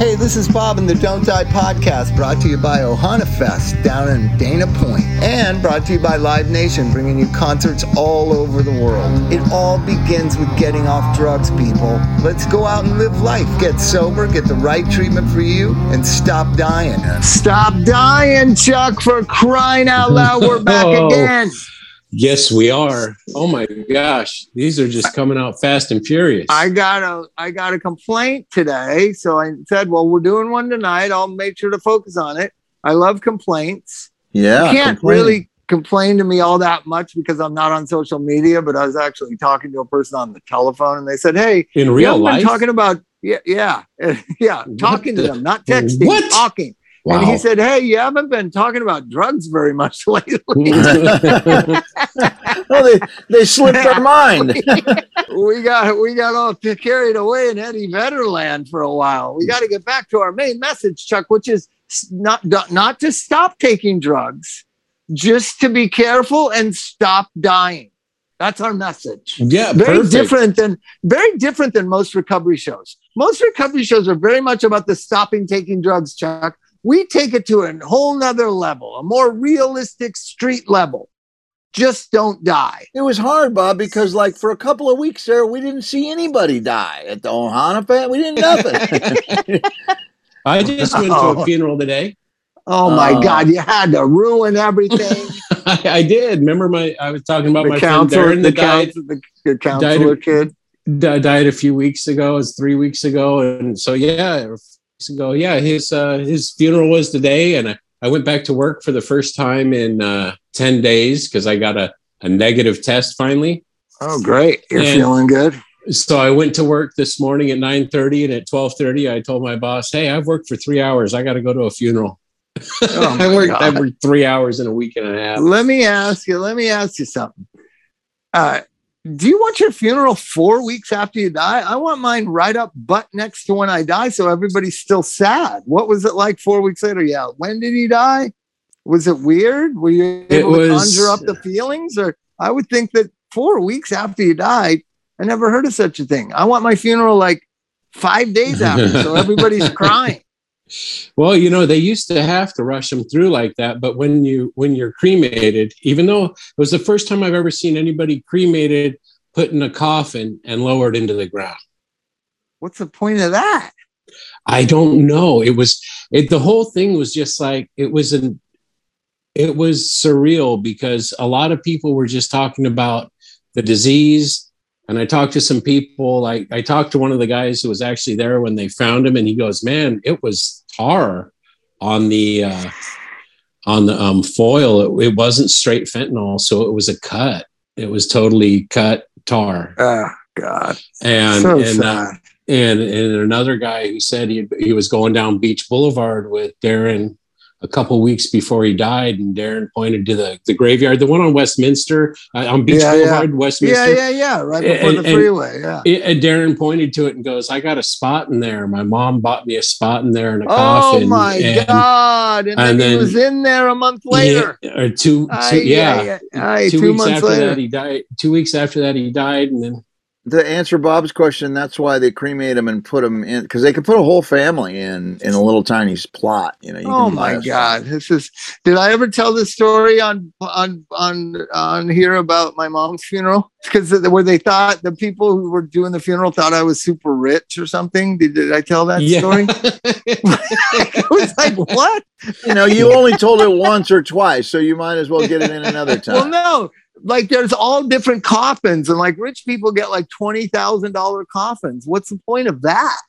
Hey, this is Bob in the Don't Die podcast, brought to you by Ohana Fest down in Dana Point, and brought to you by Live Nation, bringing you concerts all over the world. It all begins with getting off drugs, people. Let's go out and live life. Get sober, get the right treatment for you, and stop dying. Stop dying, Chuck, for crying out loud. We're back Oh. again. Yes, we are. Oh my gosh, these are just coming out fast and furious. I got a I got a complaint today, so I said, "Well, we're doing one tonight. I'll make sure to focus on it." I love complaints. Yeah. you can't complaining. really complain to me all that much because I'm not on social media. But I was actually talking to a person on the telephone, and they said, "Hey, in real haven't been life. talking about yeah, yeah, yeah, talking to them, not texting, What? talking." Wow. And he said, "Hey, you haven't been talking about drugs very much lately." Oh, they, they slipped our mind. we got we got all carried away in Eddie Vedder land for a while. We got to get back to our main message, Chuck, which is not not to stop taking drugs, just to be careful and stop dying. That's our message. yeah, Very perfect. different than very different than most recovery shows. Most recovery shows are very much about the stopping taking drugs, Chuck. We take it to a whole nother level, a more realistic street level. Just don't die. It was hard, Bob, because like for a couple of weeks there, we didn't see anybody die at the Ohana Fest. We didn't nothing. I just went to Oh. a funeral today. Oh my Oh. God, you had to ruin everything. I, I did. Remember my? I was talking about the my friend counselor, Darren the, died, counselor, the, the counselor kid. di- died a few weeks ago. It was three weeks ago, and so yeah, weeks ago. Yeah, his uh, his funeral was today, and I, I went back to work for the first time in uh, ten days because I got a, a negative test finally. Oh, great. You're And- feeling good. so I went to work this morning at 9:30 and at 12:30 I told my boss, "Hey, I've worked for 3 hours. I got to go to a funeral." Oh I worked I worked 3 hours in a week and a half. Let me ask you, let me ask you something. Uh, do you want your funeral four weeks after you die? I want mine right up butt next to when I die so everybody's still sad. What was it like four weeks later? Yeah. When did he die? Was it weird? Were you able to conjure up the feelings? Or I would think that four weeks after you died, I never heard of such a thing. I want my funeral like five days after, so everybody's crying. Well, you know, they used to have to rush them through like that, but when you when you're cremated, even though it was the first time I've ever seen anybody cremated put in a coffin and lowered into the ground. What's the point of that? I don't know. It was it the whole thing was just like it was an it was surreal because a lot of people were just talking about the disease. And I talked to some people, like I talked to one of the guys who was actually there when they found him, and he goes, Man, it was tar on the uh on the um foil. It, it wasn't straight fentanyl, so it was a cut. It was totally cut tar. Oh, God. And so and uh, and and another guy who said he he was going down Beach Boulevard with Darren a couple weeks before he died, and Darren pointed to the the graveyard, the one on Westminster uh, on Beach Yeah, yeah. Boulevard, Westminster. Yeah, yeah, yeah. Right before And- the freeway. Yeah. And Darren pointed to it and goes, "I got a spot in there. My mom bought me a spot in there in a Oh coffin." Oh my and- God! And, and then, he was in there a month later. Yeah, or two, two yeah, yeah, yeah. Two, two weeks months after later. that he died. Two weeks after that he died, and then to answer Bob's question, that's why they cremate them and put them in because they could put a whole family in in a little tiny plot. You know. You Oh my a- God! This is. Did I ever tell this story on on on on here about my mom's funeral? Because where they thought the people who were doing the funeral thought I was super rich or something. Did, did I tell that story? it was like what? You know, you only told it once or twice, so you might as well get it in another time. Well, no, like there's all different coffins, and like rich people get like twenty thousand dollar coffins. What's the point of that?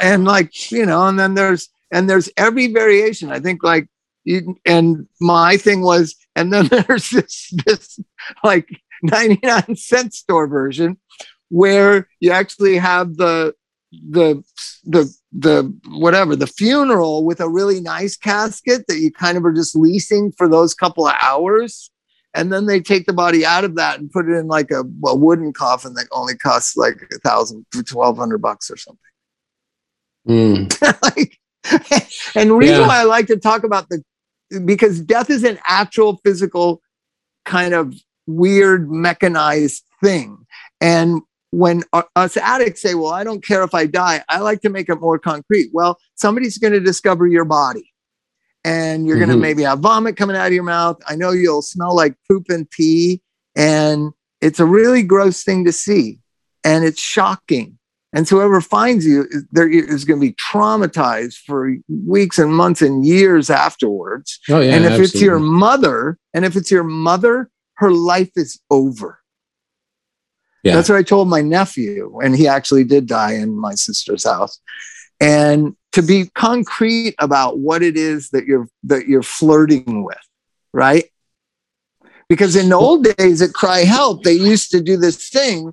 And like you know, and then there's and there's every variation. I think like you, and my thing was, and then there's this this like ninety nine cent store version where you actually have the the the the whatever the funeral with a really nice casket that you kind of are just leasing for those couple of hours and then they take the body out of that and put it in like a, a wooden coffin that only costs like a thousand to twelve hundred bucks or something Mm. like, and the reason Yeah. why I like to talk about the because death is an actual physical kind of weird mechanized thing. And when us addicts say, Well, I don't care if I die, I like to make it more concrete. Well, somebody's going to discover your body and you're going to mm-hmm. maybe have vomit coming out of your mouth. I know you'll smell like poop and pee. And it's a really gross thing to see. And it's shocking. And so whoever finds you is- there is going to be traumatized for weeks and months and years afterwards. Oh yeah. and if it's your mother, and if it's your mother, her life is over. Yeah. That's what I told my nephew, and he actually did die in my sister's house. And to be concrete about what it is that you're that you're flirting with, right? Because in the old days at CRI-Help, they used to do this thing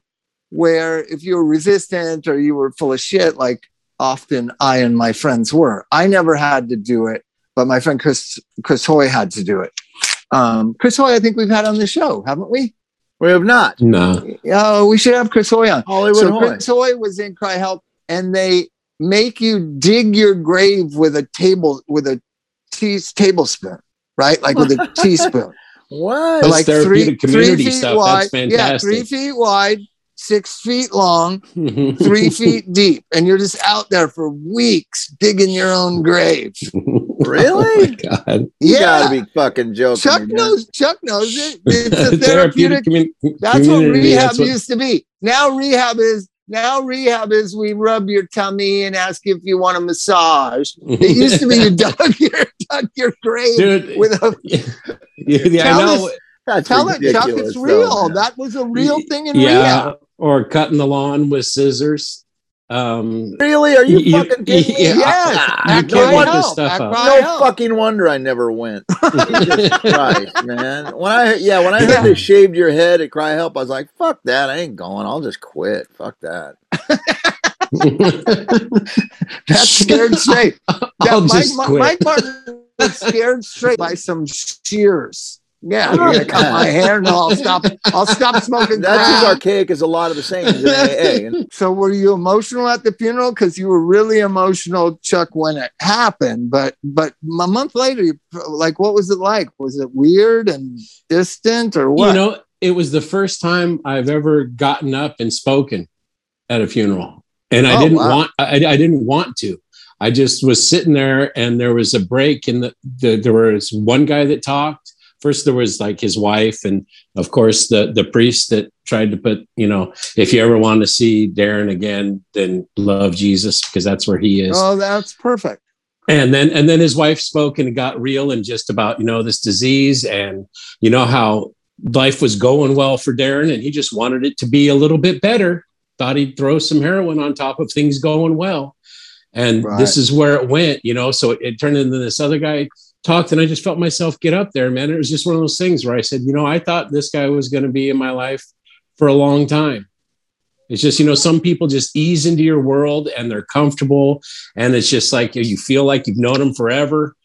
where if you were resistant or you were full of shit, like often I and my friends were, I never had to do it, but my friend Chris Chris Hoy had to do it. Um, Chris Hoy, I think we've had on the show, haven't we? We have not. no. Oh, we should have Chris Hoy on. Hollywood so Hoy. Chris Hoy was in CRI-Help, and they make you dig your grave with a table with a tea tablespoon, right? Like with a teaspoon. What? That's like therapeutic community stuff. wide. That's Yeah, three feet wide, six feet long, three feet deep, and you're just out there for weeks digging your own grave. Oh really? Oh my God. You yeah, gotta be fucking joking. Chuck me, knows. Chuck knows it. It's a therapeutic. commu- that's what rehab that's what- used to be. Now rehab is now rehab is we rub your tummy and ask if you want a massage. It used to be you dug your dug your grave Dude, with a yeah, Tell I know. us- tell it, Chuck, it's real. man. that was a real thing in yeah, rehab. or cutting the lawn with scissors. Um, Really? Are you, You- fucking kidding me? yeah, Yes, at you no Cry this stuff up. No Help. fucking wonder I never went. Christ, man. When I yeah, when I heard Yeah. they shaved your head at CRI-Help, I was like, "Fuck that! I ain't going. I'll just quit. Fuck that." That's scared straight. I'll That Mike, just Mike, quit. Mike Martin was scared straight by some shears. Yeah, I'm gonna cut my hair. No, I'll stop. I'll stop smoking That's as archaic as a lot of the sayings in AA. So were you emotional at the funeral? Because you were really emotional, Chuck, when it happened. But but a month later, like, what was it like? Was it weird and distant, or what? You know, it was the first time I've ever gotten up and spoken at a funeral, and I Oh, didn't wow. want. I, I didn't want to. I just was sitting there, and there was a break, and the, the, there was one guy that talked. First, there was like his wife, and of course, the the priest that tried to put, you know, if you ever want to see Darren again, then love Jesus because that's where he is oh, that's perfect. and then and then his wife spoke and it got real and just about you know this disease and you know how life was going well for Darren and he just wanted it to be a little bit better thought he'd throw some heroin on top of things going well and Right. this is where it went you know so it, it turned into this other guy talked and I just felt myself get up there man. It was just one of those things where I said you know I thought this guy was going to be in my life for a long time. It's just you know some people just ease into your world and they're comfortable and it's just like you feel like you've known them forever.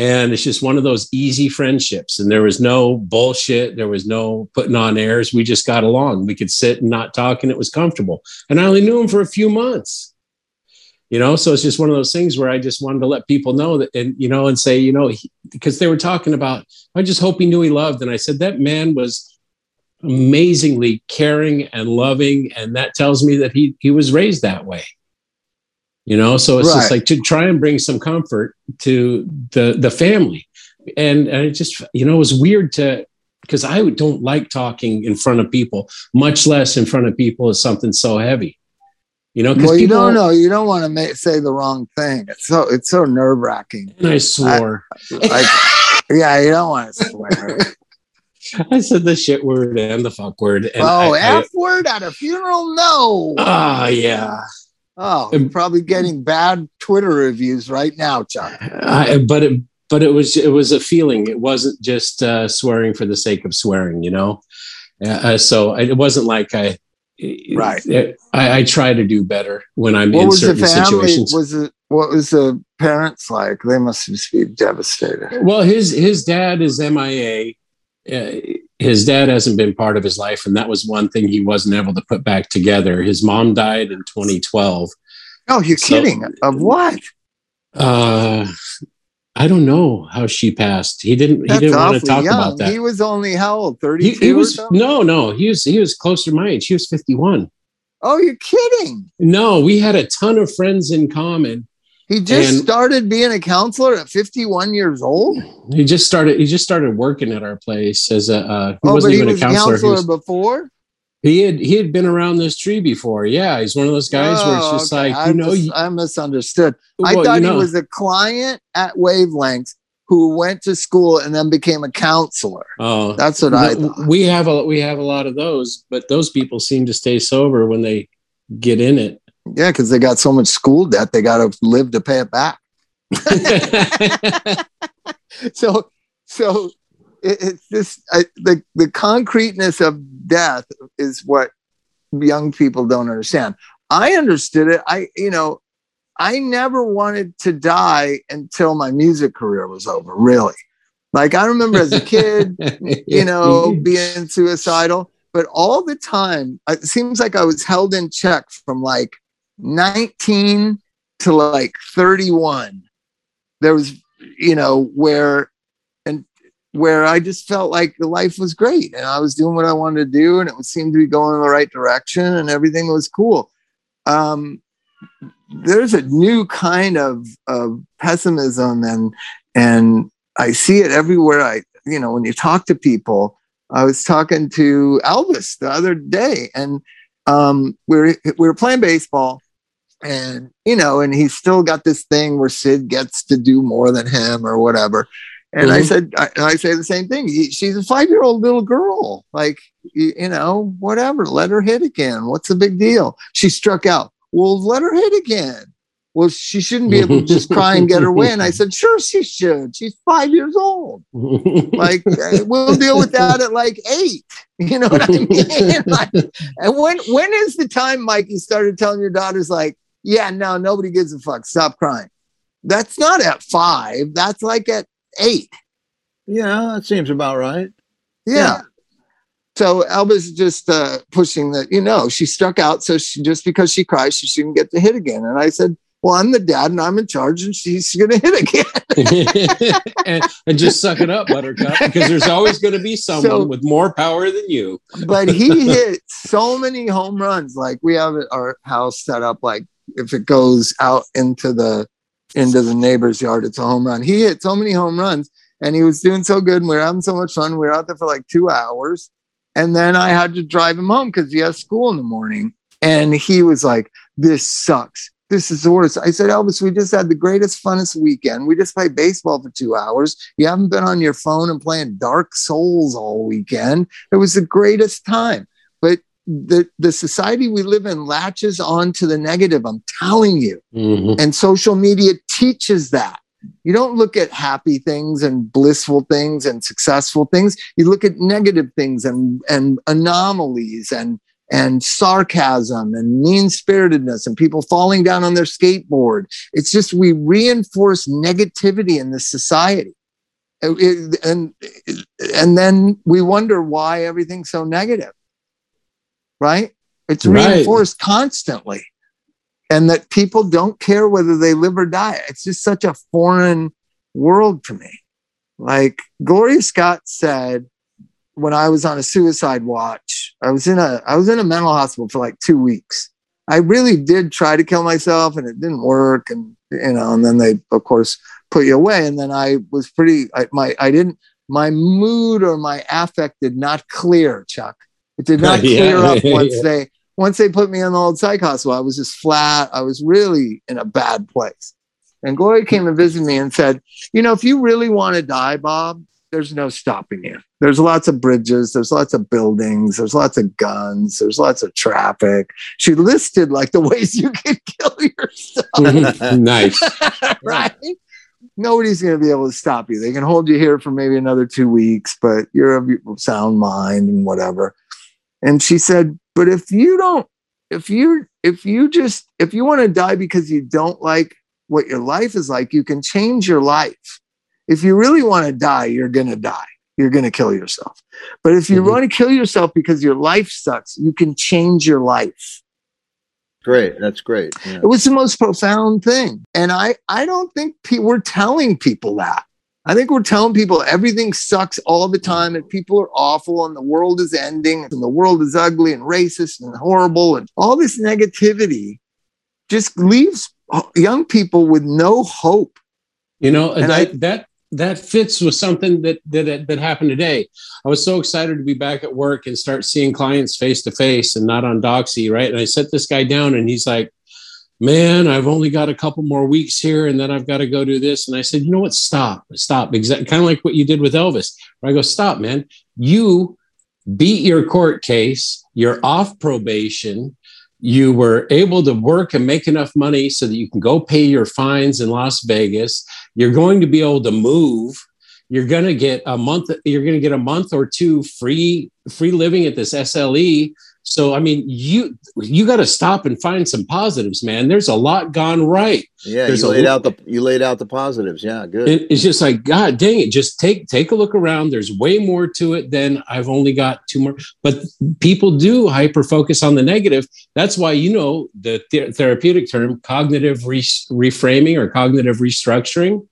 And it's just one of those easy friendships and there was no bullshit. There was no putting on airs. We just got along. We could sit and not talk and it was comfortable. And i only knew him for a few months you know? So it's just one of those things where i just wanted to let people know that and you know and say you know he, because they were talking about i just hope he knew he loved and i said that man was amazingly caring and loving and that tells me that he he was raised that way. You know? So it's just like to try and bring some comfort to the the family. And, and it just you know it was weird to because i don't like talking in front of people much less in front of people is something so heavy you know because Well, you people don't know. You don't want to ma- say the wrong thing. It's so it's so nerve wracking. and i swore Like, yeah, you don't want to swear. I, said the shit word and the fuck word and oh, I- I- F word at a funeral? No. ah yeah Oh, you're probably getting bad Twitter reviews right now, Chuck. I, but it, but it was it was a feeling. It wasn't just uh, swearing for the sake of swearing, you know. Uh, uh, so it wasn't like I. Right. I, I try to do better when I'm What in certain situations. Was it what was the parents like? They must just be devastated. well, his his dad is MIA. Uh, his dad hasn't been part of his life, and that was one thing he wasn't able to put back together. His mom died in 2012. Oh, you're So- kidding. Of what? Uh, I don't know how she passed. He didn't. That's he didn't want to talk young. about that. He was only how old? he, 32 he was no no he was he was closer to my age he was 51 Oh, you're kidding. No, we had a ton of friends in common. He just And- started being a counselor at 51 years old. He just started. He just started working at our place as a. Uh, he oh, wasn't but he even was a counselor. He, was- before. He had he had been around this tree before. Yeah, he's one of those guys where it's Oh, just okay. like I know. mis- I misunderstood. I thought you know, he was a client at Wavelengths who went to school and then became a counselor. Oh, That's what I thought. we have a we have a lot of those, but those people seem to stay sober when they get in it. Yeah, because they got so much school debt, they got to live to pay it back. so so it, it's just I, the the concreteness of death is what young people don't understand. I understood it. I you know i never wanted to die until my music career was over really. Like i remember as a kid you know being suicidal but all the time it seems like i was held in check from like 19 to like 31 there was you know where where i just felt like the life was great and i was doing what i wanted to do and it seemed to be going in the right direction and everything was cool. Um there's a new kind of of pessimism and and i see it everywhere i you know when you talk to people. I was talking to elvis the other day and um we were we were playing baseball and you know and he's still got this thing where sid gets to do more than him or whatever and i Mhm. said I, I say the same thing. She's a five year old little girl. Like you, you know whatever let her hit again. What's the big deal? She struck out. Well let her hit again. Well she shouldn't be able to just cry and get her way. And i said sure she should. She's five years old. Like uh, we'll deal with that at like eight. You know what i mean? Like, and when when is the time mike you started telling your daughters like yeah no nobody gives a fuck. Stop crying. That's not at five. That's like at eight Yeah, that seems about right. yeah, so Elba's just uh, pushing that you know she struck out so she just because she cries she shouldn't get to hit again and i said well i'm the dad and i'm in charge and she's gonna hit again and, and just suck it up, Buttercup, because there's always going to be someone So- with more power than you. but he hit so many home runs. Like we have our house set up like if it goes out into the into the neighbor's yard, it's a home run. He hit so many home runs and he was doing so good and we were having so much fun. We were out there for like two hours. And then I had to drive him home because he has school in the morning. And he was like, This sucks. This is the worst. I said, Elvis, we just had the greatest, funnest weekend. We just played baseball for two hours. You haven't been on your phone and playing Dark Souls all weekend. It was the greatest time. But the, the society we live in latches on to the negative. I'm telling you. Mhm. And social media teaches that. You don't look at happy things and blissful things and successful things. You look at negative things and, and anomalies and, and sarcasm and mean spiritedness and people falling down on their skateboard. It's just we reinforce negativity in this society. It- and, and then we wonder why everything's so negative, right? It's Right. reinforced constantly and that people don't care whether they live or die. It's just such a foreign world to me. Like Gloria Scott said when I was on a suicide watch, I was in a I was in a mental hospital for like 2 weeks. I really did try to kill myself and it didn't work and you know and then they of course put you away and then I was pretty I, my I didn't my mood or my affect did not clear, Chuck. It did not Yeah. clear up once Yeah. they once they put me in the old psych hospital, I was just flat. I was really in a bad place. And Gloria came and visited me and said, You know, if you really want to die, Bob, there's no stopping you. There's lots of bridges, there's lots of buildings, there's lots of guns, there's lots of traffic. She listed like the ways you can kill yourself, nice. right? Nobody's going to be able to stop you. They can hold you here for maybe another two weeks, but you're of sound mind and whatever. And she said, but if you don't, if you, if you just, if you want to die because you don't like what your life is like, you can change your life. If you really want to die, you're going to die. You're going to kill yourself. But if you Mhm. want to kill yourself because your life sucks, you can change your life. Great. That's great. Yeah. It was the most profound thing. And I, I don't think pe- we're telling people that. I think we're telling people everything sucks all the time and people are awful and the world is ending and the world is ugly and racist and horrible and all this negativity just leaves young people with no hope. You know, and that, I, that that fits with something that, that that happened today. I was so excited to be back at work and start seeing clients face to face and not on Doxy, right? And I set this guy down, and he's like, "Man, I've only got a couple more weeks here, and then I've got to go do this." And I said, "You know what? Stop, stop. Exactly, kind of like what you did with Elvis." Where I go, "Stop, man. You beat your court case. You're off probation." you were able to work and make enough money so that you can go pay your fines in Las Vegas. You're going to be able to move. You're going to get a month. You're going to get a month or two free free living at this SLE so I mean, you you got to stop and find some positives, man. There's a lot gone right. Yeah, There's you laid out the you laid out the positives. Yeah, good. It's just like God dang it. Just take take a look around. There's way more to it than I've only got two more. But people do hyper focus on the negative. That's why you know the th- therapeutic term cognitive re- reframing or cognitive restructuring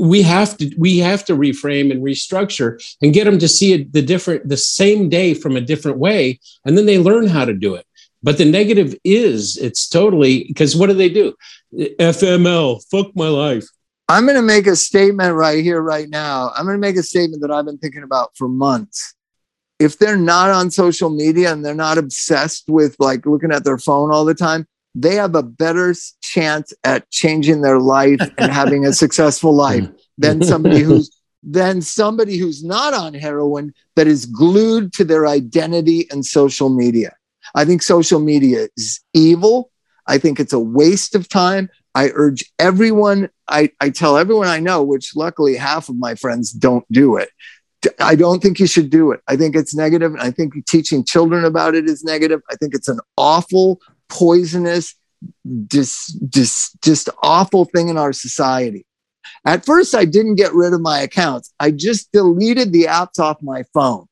we have to we have to reframe and restructure and get them to see it the different the same day from a different way. And then they learn how to do it. But the negative is it's totally because what do they do? Fml fuck my life. I'm going to make a statement right here right now. I'm going to make a statement that i've been thinking about for months. If they're not on social media and they're not obsessed with like looking at their phone all the time they have a better chance at changing their life and having a successful life mm. than somebody who's than somebody who's not on heroin that is glued to their identity and social media. I think social media is evil. I think it's a waste of time. I urge everyone, I, I tell everyone I know, which luckily half of my friends don't do it. I don't think you should do it. I think it's negative. I think teaching children about it is negative. I think it's an awful poisonous, just, just, just awful thing in our society. At first, I didn't get rid of my accounts. I just deleted the apps off my phone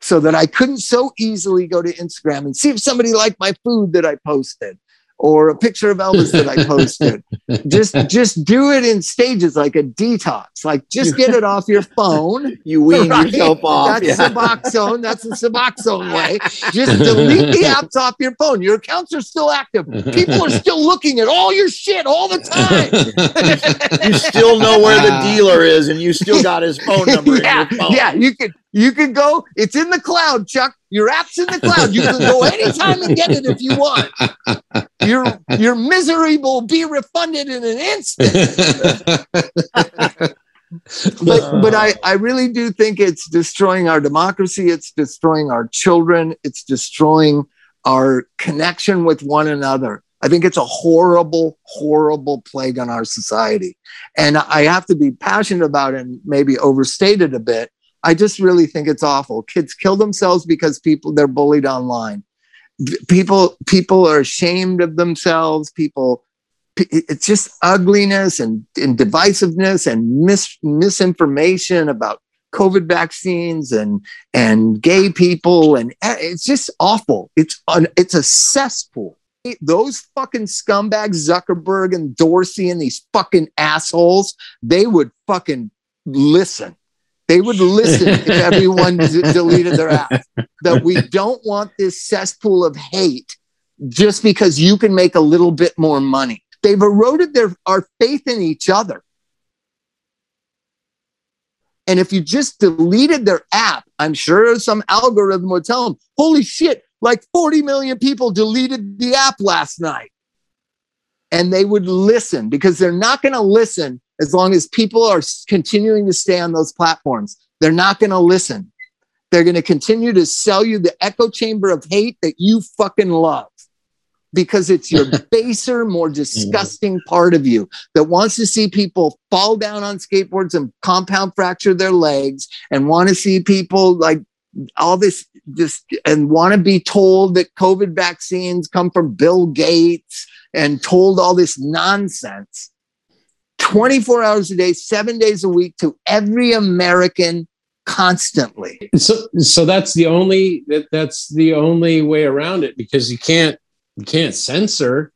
so that I couldn't so easily go to Instagram and see if somebody liked my food that I posted or a picture of Elvis that I posted. just just do it in stages like a detox. Like just get it off your phone. You wean right? yourself off. That's yeah. Suboxone. That's the Suboxone way. Just delete the apps off your phone. Your accounts are still active. People are still looking at all your shit all the time. you still know where the dealer is and you still got his phone number yeah, phone. Yeah, you could you can go, it's in the cloud, Chuck. Your app's in the cloud. You can go anytime and get it if you want. Your your misery will be refunded in an instant. but but I, I really do think it's destroying our democracy, it's destroying our children, it's destroying our connection with one another. I think it's a horrible, horrible plague on our society. And I have to be passionate about it and maybe overstated a bit I just really think it's awful. Kids kill themselves because people they're bullied online. People people are ashamed of themselves. People it's just ugliness and, and divisiveness and mis, misinformation about COVID vaccines and and gay people and eh, it's just awful. It's an, it's a cesspool. Those fucking scumbags, Zuckerberg and Dorsey and these fucking assholes, they would fucking listen they would listen if everyone deleted their app. That we don't want this cesspool of hate just because you can make a little bit more money. They've eroded their our faith in each other. And if you just deleted their app, I'm sure some algorithm would tell them, holy shit, like 40 million people deleted the app last night. And they would listen because they're not going to listen as long as people are continuing to stay on those platforms. They're not going to listen. They're going to continue to sell you the echo chamber of hate that you fucking love because it's your baser, more disgusting part of you that wants to see people fall down on skateboards and compound fracture their legs and want to see people like all this just and want to be told that COVID vaccines come from Bill Gates and told all this nonsense. 24 hours a day, seven days a week to every American constantly. So, so that's the only that that's the only way around it because you can't you can't censor.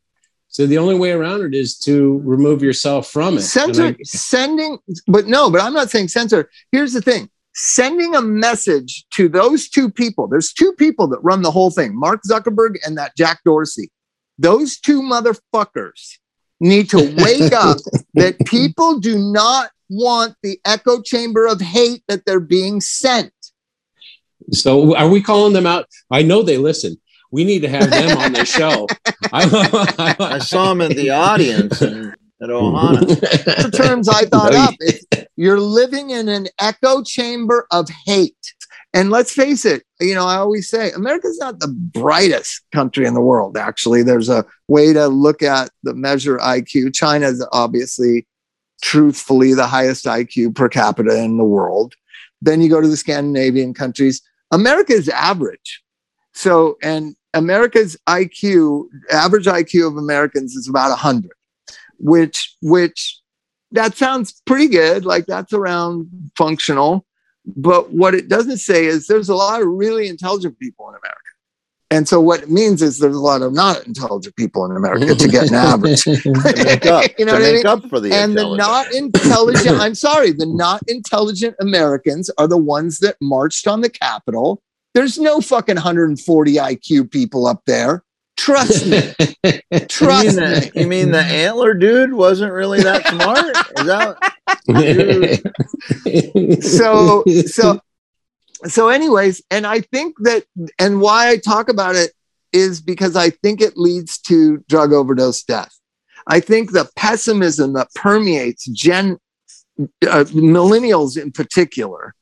So the only way around it is to remove yourself from it. Censor, I, sending, but no, but I'm not saying censor. Here's the thing sending a message to those two people. There's two people that run the whole thing Mark Zuckerberg and that Jack Dorsey. Those two motherfuckers need to wake up that people do not want the echo chamber of hate that they're being sent. So are we calling them out? I know they listen. We need to have them on the show. I, I saw them in the audience in, at Ohana. The terms I thought up. You're living in an echo chamber of hate. And let's face it, you know, I always say America's not the brightest country in the world. Actually, there's a way to look at the measure IQ. China is obviously, truthfully, the highest IQ per capita in the world. Then you go to the Scandinavian countries. America is average. So, and America's IQ, average IQ of Americans is about 100, which, which that sounds pretty good. Like that's around functional. But what it doesn't say is there's a lot of really intelligent people in America. And so what it means is there's a lot of not intelligent people in America to get an average. up, you know make I mean? up for the and the not intelligent. I'm sorry, the not intelligent Americans are the ones that marched on the Capitol. There's no fucking 140 IQ people up there. Trust me. Trust you mean me. The, you mean the antler dude wasn't really that smart? Is that so so so anyways, and I think that and why I talk about it is because I think it leads to drug overdose death. I think the pessimism that permeates gen uh, millennials in particular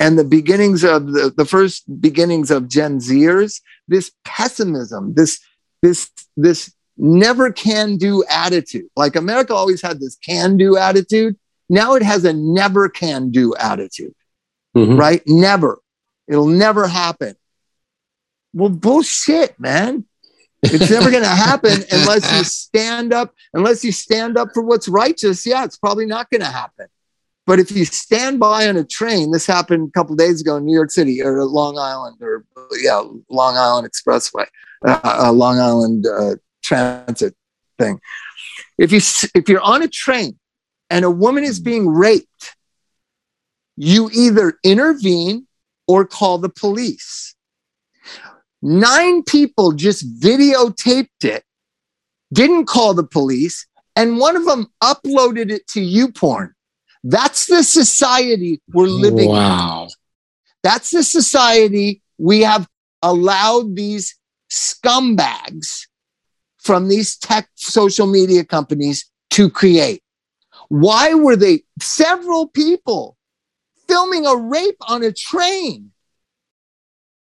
and the beginnings of the, the first beginnings of Gen Zers, this pessimism, this this this never can do attitude. Like America always had this can do attitude. Now it has a never can do attitude. Mm-hmm. Right? Never. It'll never happen. Well, bullshit, man. It's never going to happen unless you stand up, unless you stand up for what's righteous. Yeah, it's probably not going to happen. But if you stand by on a train, this happened a couple days ago in New York City or Long Island or yeah, Long Island Expressway, uh, uh, Long Island uh, Transit thing. If you if you're on a train and a woman is being raped, you either intervene or call the police. Nine people just videotaped it, didn't call the police, and one of them uploaded it to YouPorn. That's the society we're living wow. in. That's the society we have allowed these scumbags from these tech social media companies to create. Why were they several people filming a rape on a train?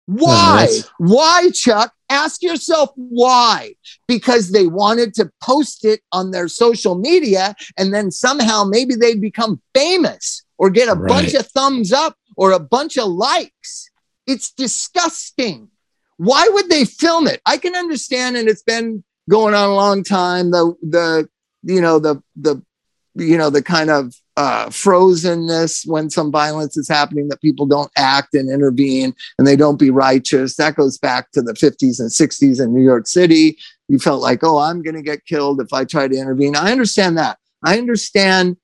Why? Why, Chuck? Ask yourself why. Because they wanted to post it on their social media and then somehow maybe they'd become famous or get a right. bunch of thumbs up or a bunch of likes. It's disgusting. Why would they film it? I can understand, and it's been going on a long time. The the you know the the you know the kind of uh, frozenness when some violence is happening that people don't act and intervene and they don't be righteous. That goes back to the 50s and 60s in New York City. You felt like, oh, I'm going to get killed if I try to intervene. I understand that. I understand,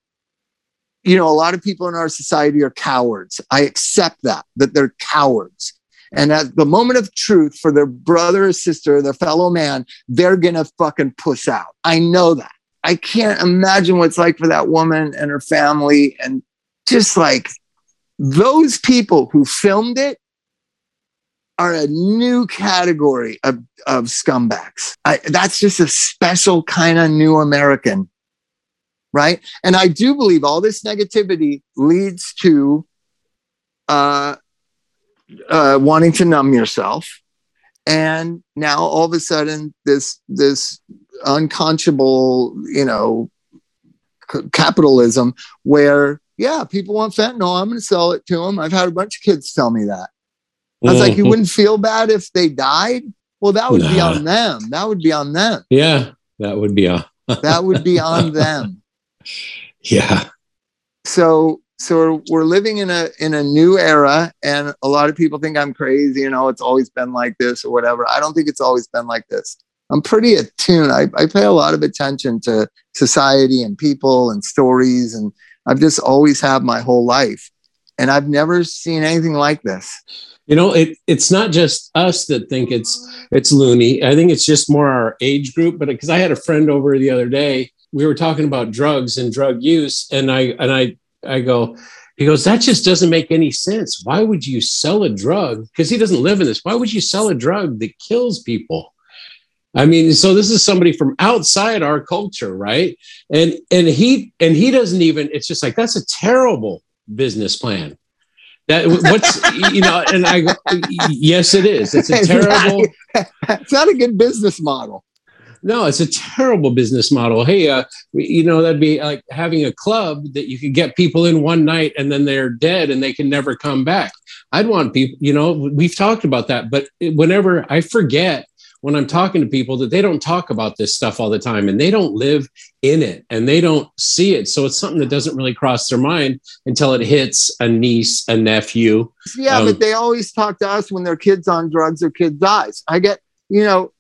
you know, a lot of people in our society are cowards. I accept that, that they're cowards. And at the moment of truth for their brother or sister, their fellow man, they're going to fucking push out. I know that. I can't imagine what it's like for that woman and her family. And just like those people who filmed it are a new category of, of scumbags. I, that's just a special kind of new American. Right. And I do believe all this negativity leads to uh, uh, wanting to numb yourself. And now all of a sudden, this this unconscionable, you know, c- capitalism where, yeah, people want fentanyl. I'm going to sell it to them. I've had a bunch of kids tell me that. I was like, you mm-hmm. wouldn't feel bad if they died? Well, that would nah. be on them. That would be on them. Yeah, that would be on. that would be on them. Yeah. So so we're, we're living in a in a new era and a lot of people think i'm crazy you know it's always been like this or whatever i don't think it's always been like this I'm pretty attuned. I, I pay a lot of attention to society and people and stories. And I've just always had my whole life. And I've never seen anything like this. You know, it, it's not just us that think it's it's loony. I think it's just more our age group. But because I had a friend over the other day, we were talking about drugs and drug use, and I and I I go, he goes, that just doesn't make any sense. Why would you sell a drug? Because he doesn't live in this. Why would you sell a drug that kills people? I mean, so this is somebody from outside our culture, right? And and he and he doesn't even. It's just like that's a terrible business plan. That what's you know, and I go, yes, it is. It's a terrible. it's not a good business model. No, it's a terrible business model. Hey, uh, you know, that'd be like having a club that you could get people in one night and then they're dead and they can never come back. I'd want people, you know, we've talked about that, but whenever I forget when I'm talking to people that they don't talk about this stuff all the time and they don't live in it and they don't see it. So it's something that doesn't really cross their mind until it hits a niece, a nephew. Yeah, um, but they always talk to us when their kid's on drugs or kid dies. I get, you know,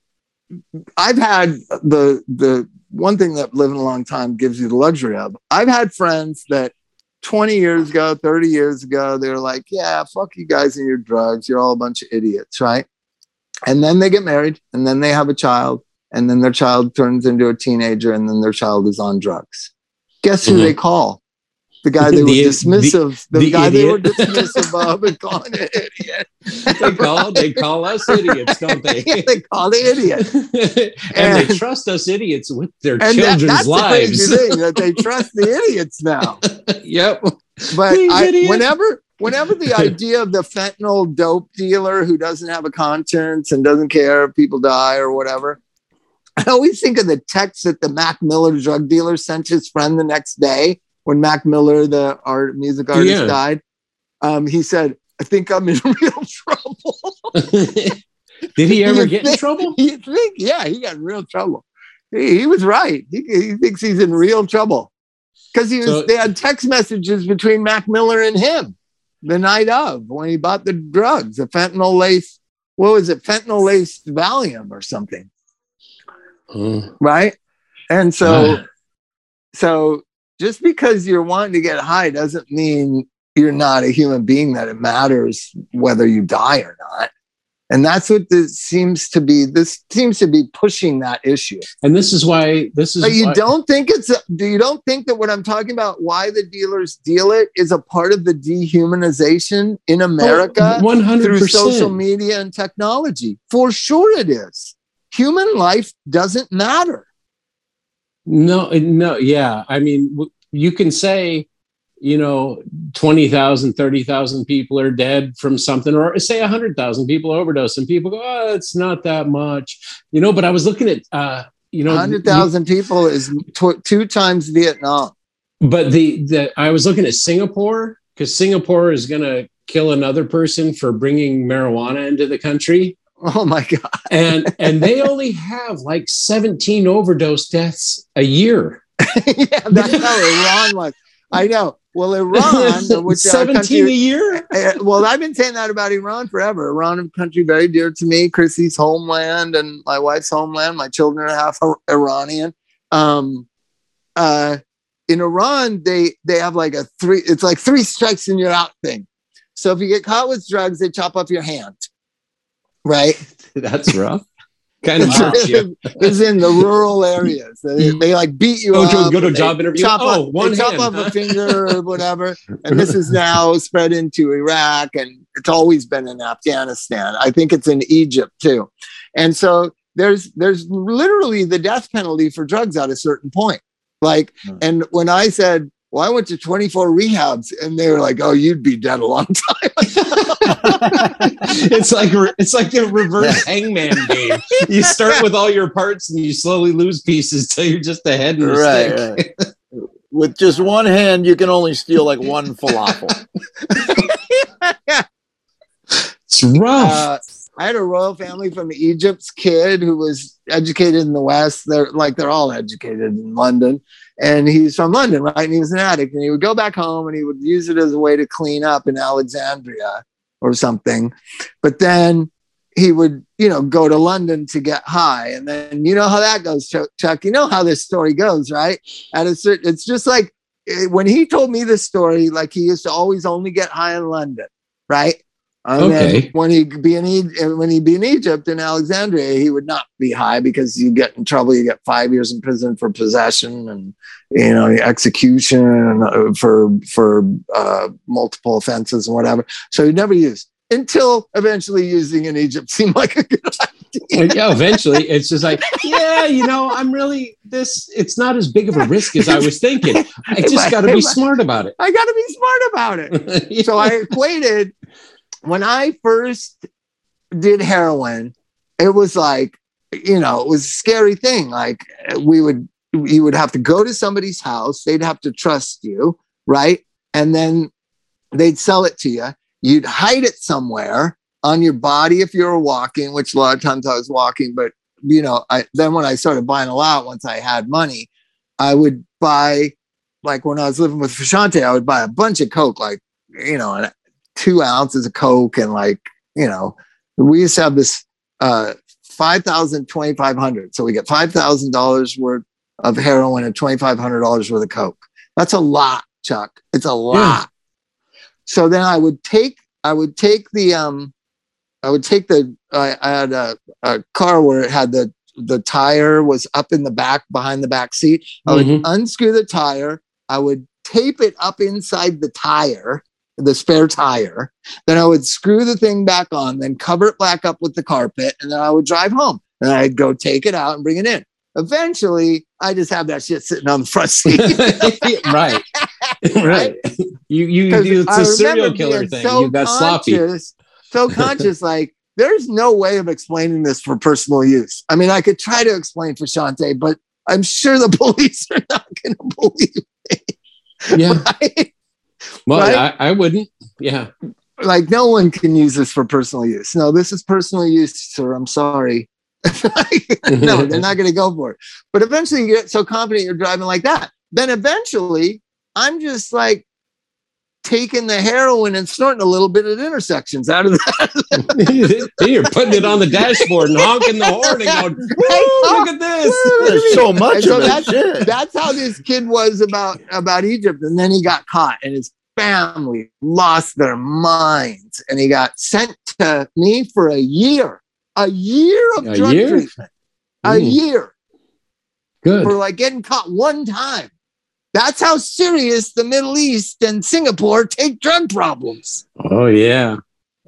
I've had the the one thing that living a long time gives you the luxury of. I've had friends that 20 years ago, 30 years ago, they were like, yeah, fuck you guys and your drugs. You're all a bunch of idiots, right? And then they get married and then they have a child and then their child turns into a teenager and then their child is on drugs. Guess who mm-hmm. they call? the guy they were the, dismissive, the, the, the guy idiot. they were dismissive of and calling an idiot. they call they call us idiots, don't they? yeah, they call the idiot, and, and, they trust us idiots with their children's that, that's lives. The thing, that they trust the idiots now. yep. But I, whenever whenever the idea of the fentanyl dope dealer who doesn't have a conscience and doesn't care if people die or whatever. I always think of the text that the Mac Miller drug dealer sent his friend the next day when Mac Miller, the art music artist, yeah. died, um, he said, "I think I'm in real trouble." Did he ever get think, in trouble? You think? Yeah, he got in real trouble. He, he was right. He, he, thinks he's in real trouble because he was. So, they had text messages between Mac Miller and him the night of when he bought the drugs, the fentanyl lace. What was it? Fentanyl laced Valium or something, uh, right? And so, uh, so just because you're wanting to get high doesn't mean you're not a human being that it matters whether you die or not and that's what this seems to be this seems to be pushing that issue and this is why this is but you why- don't think it's a, do you don't think that what i'm talking about why the dealers deal it is a part of the dehumanization in oh, america oh, 100%. through social media and technology for sure it is human life doesn't matter no, no, yeah. I mean, you can say, you know, 20,000, 30,000 people are dead from something, or say 100,000 people overdose, and people go, oh, it's not that much, you know. But I was looking at, uh, you know, 100,000 people is tw- two times Vietnam. But the, the I was looking at Singapore because Singapore is going to kill another person for bringing marijuana into the country. Oh my god! and and they only have like 17 overdose deaths a year. yeah, that's how Iran was. I know. Well, Iran, which 17 country, a year. Uh, well, I've been saying that about Iran forever. Iran, a country very dear to me, Chrissy's homeland and my wife's homeland. My children are half Iranian. Um, uh, in Iran, they they have like a three. It's like three strikes and you're out thing. So if you get caught with drugs, they chop off your hand right? That's rough. Kind of is in the rural areas. They, they like beat you go up. To, go to a job interview. Chop oh, off, one chop off a finger or whatever. And this is now spread into Iraq, and it's always been in Afghanistan. I think it's in Egypt too. And so there's there's literally the death penalty for drugs at a certain point. Like, hmm. and when I said well, I went to 24 rehabs and they were like, oh, you'd be dead a long time. it's like it's like a reverse hangman game. You start with all your parts and you slowly lose pieces till you're just a head and a right, stick. Right. With just one hand, you can only steal like one falafel. it's rough. Uh, I had a royal family from Egypt's kid who was educated in the West. They're like they're all educated in London, and he's from London, right? And he was an addict, and he would go back home and he would use it as a way to clean up in Alexandria or something. But then he would, you know, go to London to get high. And then you know how that goes, Chuck. You know how this story goes, right? At a certain, it's just like eh, when he told me this story, like he used to always only get high in London, right? And Okay. when he be in E- when he be in Egypt in Alexandria, he would not be high because you get in trouble. You get five years in prison for possession and you know execution uh, for for uh, multiple offenses and whatever. So he never used until eventually using in Egypt seemed like a good idea. yeah, eventually it's just like, yeah, you know, I'm really this. It's not as big of a risk as I was thinking. I just got to be smart about it. I got to be smart about it. it. so I equated when I first did heroin, it was like, you know, it was a scary thing. Like we would, you would have to go to somebody's house, they'd have to trust you, right? And then they'd sell it to you. You'd hide it somewhere on your body if you were walking, which a lot of times I was walking, but you know, I then when I started buying a lot, once I had money, I would buy like when I was living with Fashante, I would buy a bunch of Coke, like, you know, and two ounces of Coke and like, you know, we used to have this uh 5,000, 2,500. So we get $5,000 worth of heroin and $2,500 worth of Coke. That's a lot, Chuck. It's a lot. So then I would take, I would take the, um, I would take the, I, I had a, a car where it had the, the tire was up in the back behind the back seat. I would Mhm. unscrew the tire. I would tape it up inside the tire, the spare tire. Then I would screw the thing back on, then cover it back up with the carpet, and then I would drive home. And I'd go take it out and bring it in. Eventually, I just have that shit sitting on the front seat. right, right. You you do it's a serial killer thing. so you got sloppy. So conscious, like there's no way of explaining this for personal use. I mean, I could try to explain for Shantae, but I'm sure the police are not going to believe. Me. Yeah. Right? Well, Right? I, I wouldn't. Yeah. like no one can use this for personal use. No, this is personal use, sir. I'm sorry. no, they're not going to go for it. But eventually, you get so confident you're driving like that. Then eventually, I'm just like taking the heroin and snorting a little bit at intersections out of that. You're putting it on the dashboard and honking the horn and going, Woo, look at this. There's so much so of it. that's- Shit. That's how this kid was about about Egypt, and then he got caught, and his family lost their minds, and he got sent to me for a year, a year of A drug year? treatment, a Mm. year Good. for like getting caught one time. That's how serious the Middle East and Singapore take drug problems. Oh, yeah.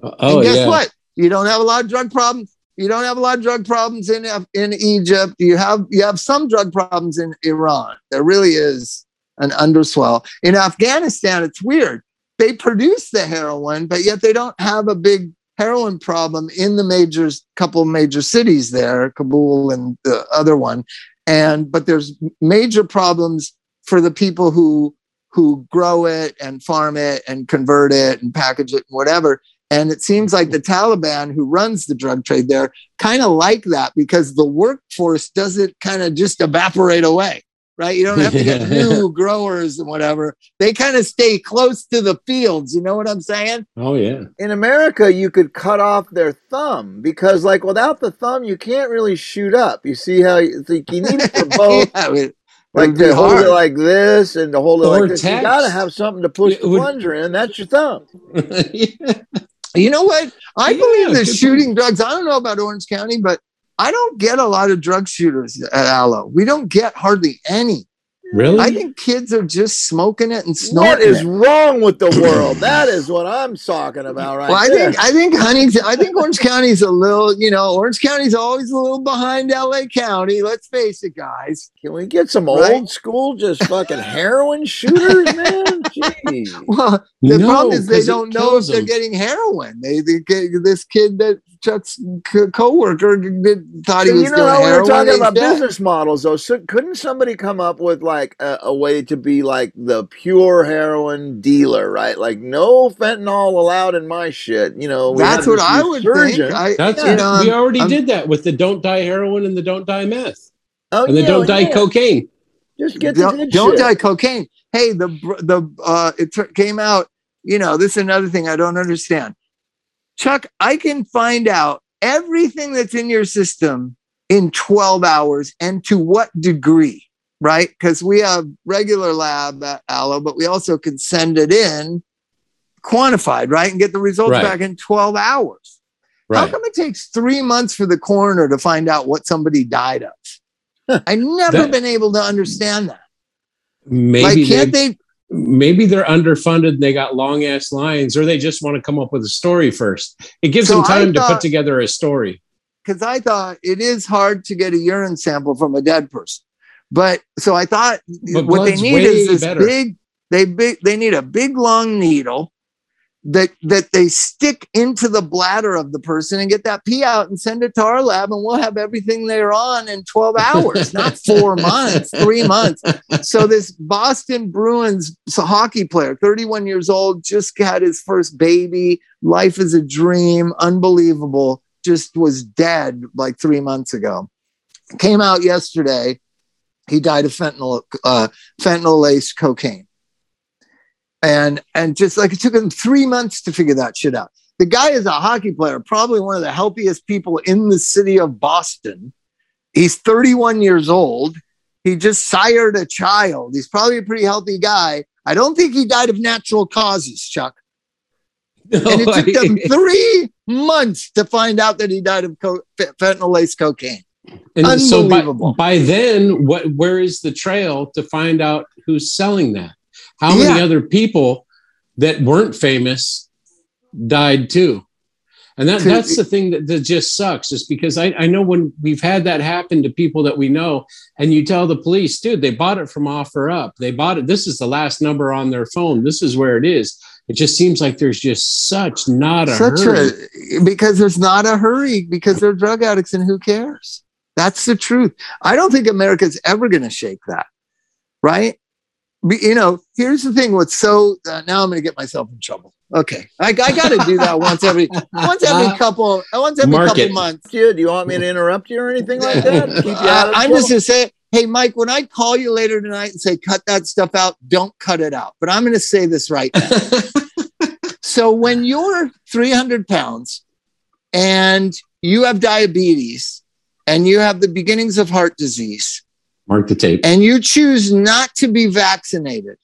Oh, and guess yeah. what? You don't have a lot of drug problems. You don't have a lot of drug problems in in Egypt. You have you have some drug problems in Iran. There really is an underswell. In Afghanistan, it's weird. They produce the heroin, but yet they don't have a big heroin problem in the major couple major cities there, Kabul and the other one. And but there's major problems for the people who who grow it and farm it and convert it and package it and whatever. And it seems like the Taliban, who runs the drug trade there, kind of like that because the workforce doesn't kind of just evaporate away, right? You don't have to get new growers and whatever. They kind of stay close to the fields. You know what I'm saying? Oh, yeah. in America, you could cut off their thumb because, like, without the thumb, you can't really shoot up. You see how you, think you need it for both, yeah, I mean, like to hold hard. it like this and to hold it Or like this. You got to have something to push It the would- plunger in. That's your thumb. yeah. You know what? I Yeah, believe that good point. shooting drugs. I don't know about Orange County, but I don't get a lot of drug shooters at Alo. We don't get hardly any. Really? I think kids are just smoking it and What snorting What is it. wrong with the world? That is what I'm talking about right Well, I there. think I think Huntington. I think Orange County's a little. You know, Orange County's always a little behind LA County. Let's face it, guys. Can we get some Right? old school, just fucking heroin shooters, man? Jeez. Well, the No, problem is they don't know if they're them. getting heroin. They, they this kid that Chuck's co- coworker did, thought he So was you know doing how we were talking about dead. business models, though. So couldn't somebody come up with like a, a way to be like the pure heroin dealer, right? Like no fentanyl allowed in my shit. You know, we That's what I would resurgence. think. I, That's you know, we already I'm- did that with the don't die heroin and the don't die meth oh, and the yeah, don't die yeah. cocaine. Just get the don't, good don't shit. die cocaine. Hey, the the uh, it tur- came out. You know, this is another thing I don't understand. Chuck, I can find out everything that's in your system in 12 hours and to what degree, right? Because we have regular lab at Alo, but we also can send it in quantified, right? And get the results Right. back in 12 hours. How Right. come it takes three months for the coroner to find out what somebody died of? I've never That- been able to understand that. Maybe like, can't they? Maybe they're underfunded and they got long ass lines, or they just want to come up with a story first. It gives So them time to put together a story. Because I thought it is hard to get a urine sample from a dead person, but so I thought But what they need is this better. big. They big. They need a big long needle that that they stick into the bladder of the person and get that pee out and send it to our lab, and we'll have everything they're on in twelve hours, not four months, three months. So this Boston Bruins hockey player, 31 years old, just had his first baby. Life is a dream, unbelievable. Just was dead like three months ago. Came out yesterday. He died of fentanyl, uh, fentanyl laced cocaine. And and just like it took him three months to figure that shit out. The guy is a hockey player, probably one of the healthiest people in the city of Boston. He's 31 years old. He just sired a child. He's probably a pretty healthy guy. I don't think he died of natural causes, Chuck. And it took them three months to find out that he died of co- fentanyl laced cocaine. And so by, Unbelievable. by then, what where is the trail to find out who's selling that? How many other people that weren't famous died too? And that, that's the thing that, that just sucks, is because I, I know when we've had that happen to people that we know, and you tell the police, dude, they bought it from offer up. They bought it. This is the last number on their phone. This is where it is. It just seems like there's just such not a Such hurry. a because there's not a hurry because they're drug addicts and who cares? That's the truth. I don't think America's ever going to shake that, right? Be- You know, here's the thing. What's so uh, now I'm going to get myself in trouble. Okay, I, I got to do that once every once every couple once every Mark couple it. months. do you want me to interrupt you or anything like that? Keep you Uh, out of I'm just gonna say, hey, Mike, when I call you later tonight and say cut that stuff out, don't cut it out. But I'm gonna say this right now. so when you're 300 pounds and you have diabetes and you have the beginnings of heart disease Mark the tape. and you choose not to be vaccinated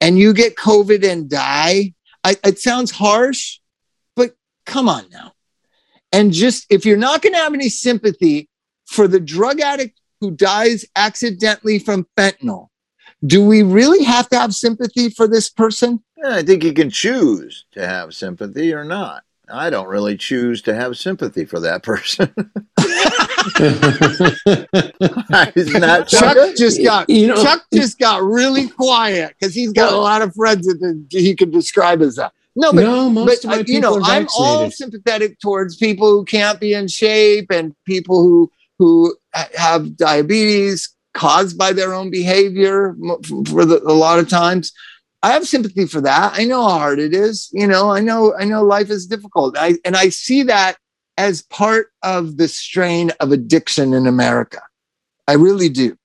and you get COVID and die, I, it sounds harsh, but come on now. And just if you're not going to have any sympathy for the drug addict who dies accidentally from fentanyl, do we really have to have sympathy for this person? Yeah, I think you can choose to have sympathy or not. I don't really choose to have sympathy for that person. Isn't Chuck Chuck? just got you know, Chuck just got really quiet because he's got a lot of friends that he could describe as that. No, but no, most but of my uh, you know, I'm all sympathetic towards people who can't be in shape and people who who have diabetes caused by their own behavior for the, a lot of times. I have sympathy for that. I know how hard it is. You know, I know I know life is difficult. I and I see that as part of the strain of addiction in America. I really do.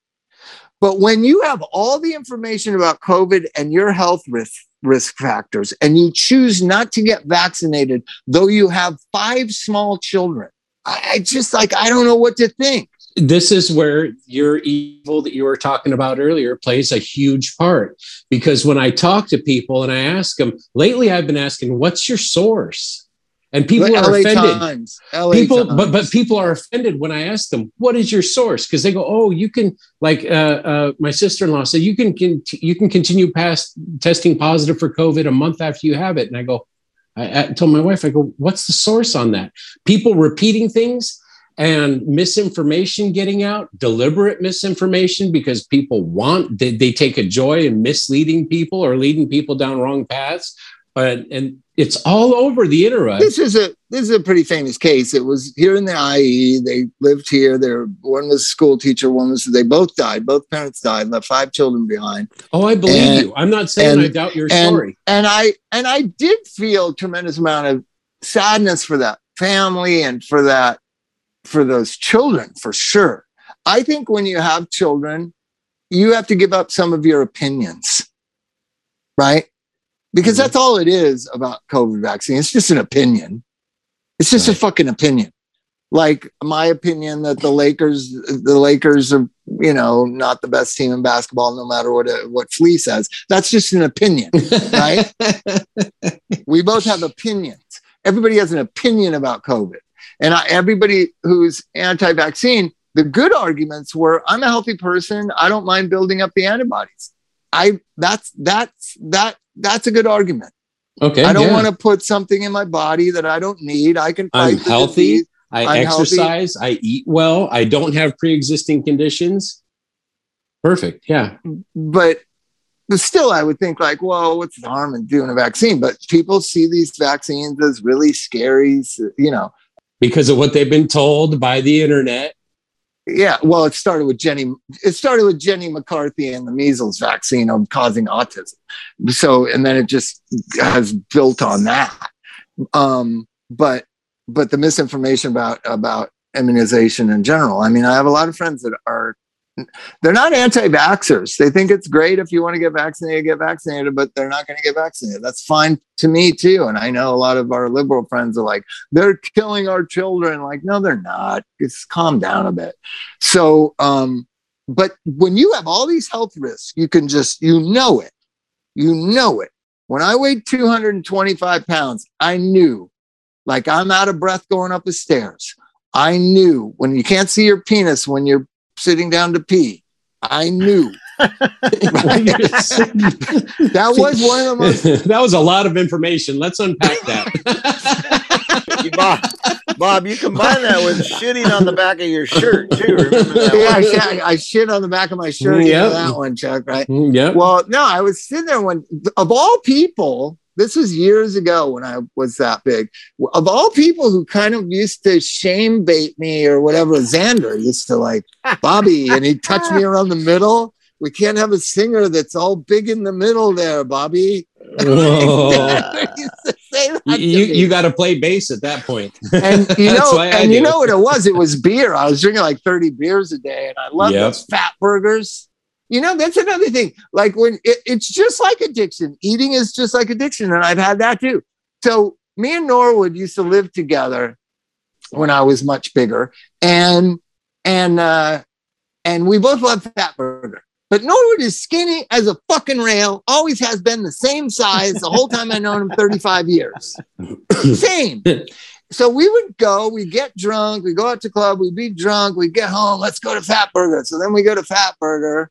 But when you have all the information about COVID and your health risk risk factors and you choose not to get vaccinated, though you have five small children, I, I just like I don't know what to think. this is where your evil that you were talking about earlier plays a huge part because when I talk to people and I ask them lately, I've been asking, "What's your source?" And people are LA offended. Times, LA people Times. but but people are offended when i ask them what is your source because they go oh you can like uh, uh, my sister-in-law said you can, can you can continue past testing positive for covid a month after you have it and i go I, I told my wife i go what's the source on that people repeating things and misinformation getting out deliberate misinformation because people want they, they take a joy in misleading people or leading people down wrong paths but and it's all over the internet this is a this is a pretty famous case. It was here in the IE. They lived here. They're one was a school teacher. One was they both died. Both parents died. Left five children behind. Oh, I believe And- you. I'm not saying and- I doubt your and- story. and I and I did feel a tremendous amount of sadness for that family and for that for those children for sure. I think when you have children, you have to give up some of your opinions, right? Because Mhm. that's all it is about COVID vaccine. It's just an opinion. It's just a fucking opinion. like my opinion that the Lakers, the Lakers are, you know, not the best team in basketball, no matter what what Flea says. That's just an opinion, right? we both have opinions. Everybody has an opinion about COVID, and I, everybody who's anti-vaccine, the good arguments were, I'm a healthy person. I don't mind building up the antibodies. I that's that's that that's a good argument. Okay. I don't yeah. want to put something in my body that I don't need. I can fight I'm healthy. I I'm exercise. I eat well. I don't have pre-existing conditions. Perfect. Yeah. but but still i would think like well what's the harm in doing a vaccine but people see these vaccines as really scary you know Because of what they've been told by the internet. Yeah well it started with jenny it started with jenny mccarthy and the measles vaccine of causing autism. So and then it just has built on that. Um but but the misinformation about about immunization in general i mean i have a lot of friends that are they're not anti-vaxxers. They think it's great if you want to get vaccinated, get vaccinated, but they're not going to get vaccinated. That's fine to me too. And I know a lot of our liberal friends are like, they're killing our children. Like, no, they're not. Just calm down a bit. So, um, but when you have all these health risks, you can just, you know it. You know it. When I weighed 225 pounds, I knew like I'm out of breath going up the stairs. I knew when you can't see your penis when you're sitting down to pee. I knew. that was one of the most that was a lot of information. Let's unpack that. Bob, Bob, you combine that with shitting on the back of your shirt too. Yeah, I, one? shit, I shit on the back of my shirt. You know that one, Chuck, right? Mm, yeah. Well, no, I was sitting there when, of all people, this was years ago when I was that big. Of all people who kind of used to shame bait me or whatever, Xander used to like Bobby, and he'd touch me around the middle. We can't have a singer that's all big in the middle there, Bobby. Whoa. Xander used to say that to Oh. you you got to play bass at that point. and you know, and you know what it was? It was beer. I was drinking like 30 beers a day, and I love Yep. those fat burgers. You know, that's another thing. Like when it, it's just like addiction. Eating is just like addiction, and I've had that too. So me and Norwood used to live together when I was much bigger, and and uh, and we both love fat burger. But Norwood is skinny as a fucking rail. Always has been the same size the whole time I've known him, 35 years. Same. So we would go, we get drunk, we go out to club, we'd be drunk, we get home, let's go to Fat Burger. So then we go to Fat Burger.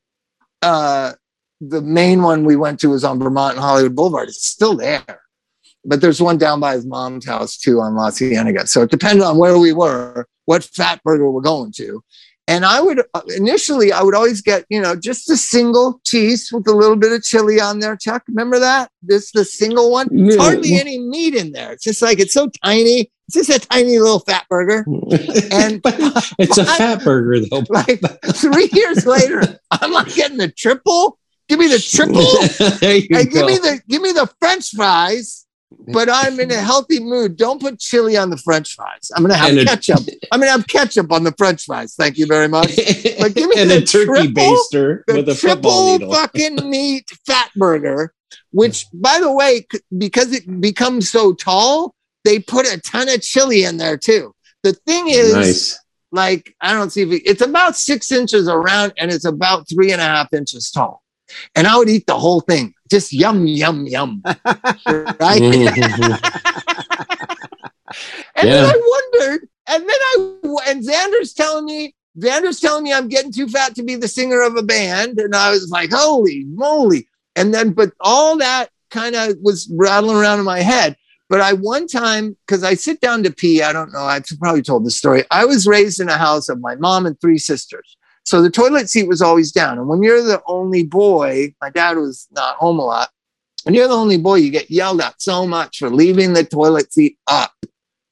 Uh, the main one we went to was on Vermont and Hollywood Boulevard. It's still there. But there's one down by his mom's house too on La Cienega. So it depended on where we were, what Fat Burger we're going to. And I would uh, initially, I would always get, you know, just a single cheese with a little bit of chili on there. Chuck, remember that? This the single one. It's hardly any meat in there. It's just like it's so tiny. It's just a tiny little fat burger. And it's a fat burger though. like three years later, I'm like getting the triple. Give me the triple. there you Hey, give me the give me the French fries. But I'm in a healthy mood. Don't put chili on the French fries. I'm gonna have And ketchup. I'm gonna have ketchup on the French fries. Thank you very much. Like, give me and the a turkey triple- baster the with a triple fucking meat fat burger, which by the way, because it becomes so tall, they put a ton of chili in there too. The thing is, nice. like, I don't see if it, it's about six inches around and it's about three and a half inches tall. And I would eat the whole thing, just yum, yum, yum. right? And Yeah. then I wondered, and then I and Xander's telling me, Xander's telling me I'm getting too fat to be the singer of a band, and I was like, holy moly! And then, but all that kind of was rattling around in my head. But I one time, because I sit down to pee, I don't know, I've probably told the story. I was raised in a house of my mom and three sisters. So the toilet seat was always down. And when you're the only boy, my dad was not home a lot. When you're the only boy, you get yelled at so much for leaving the toilet seat up,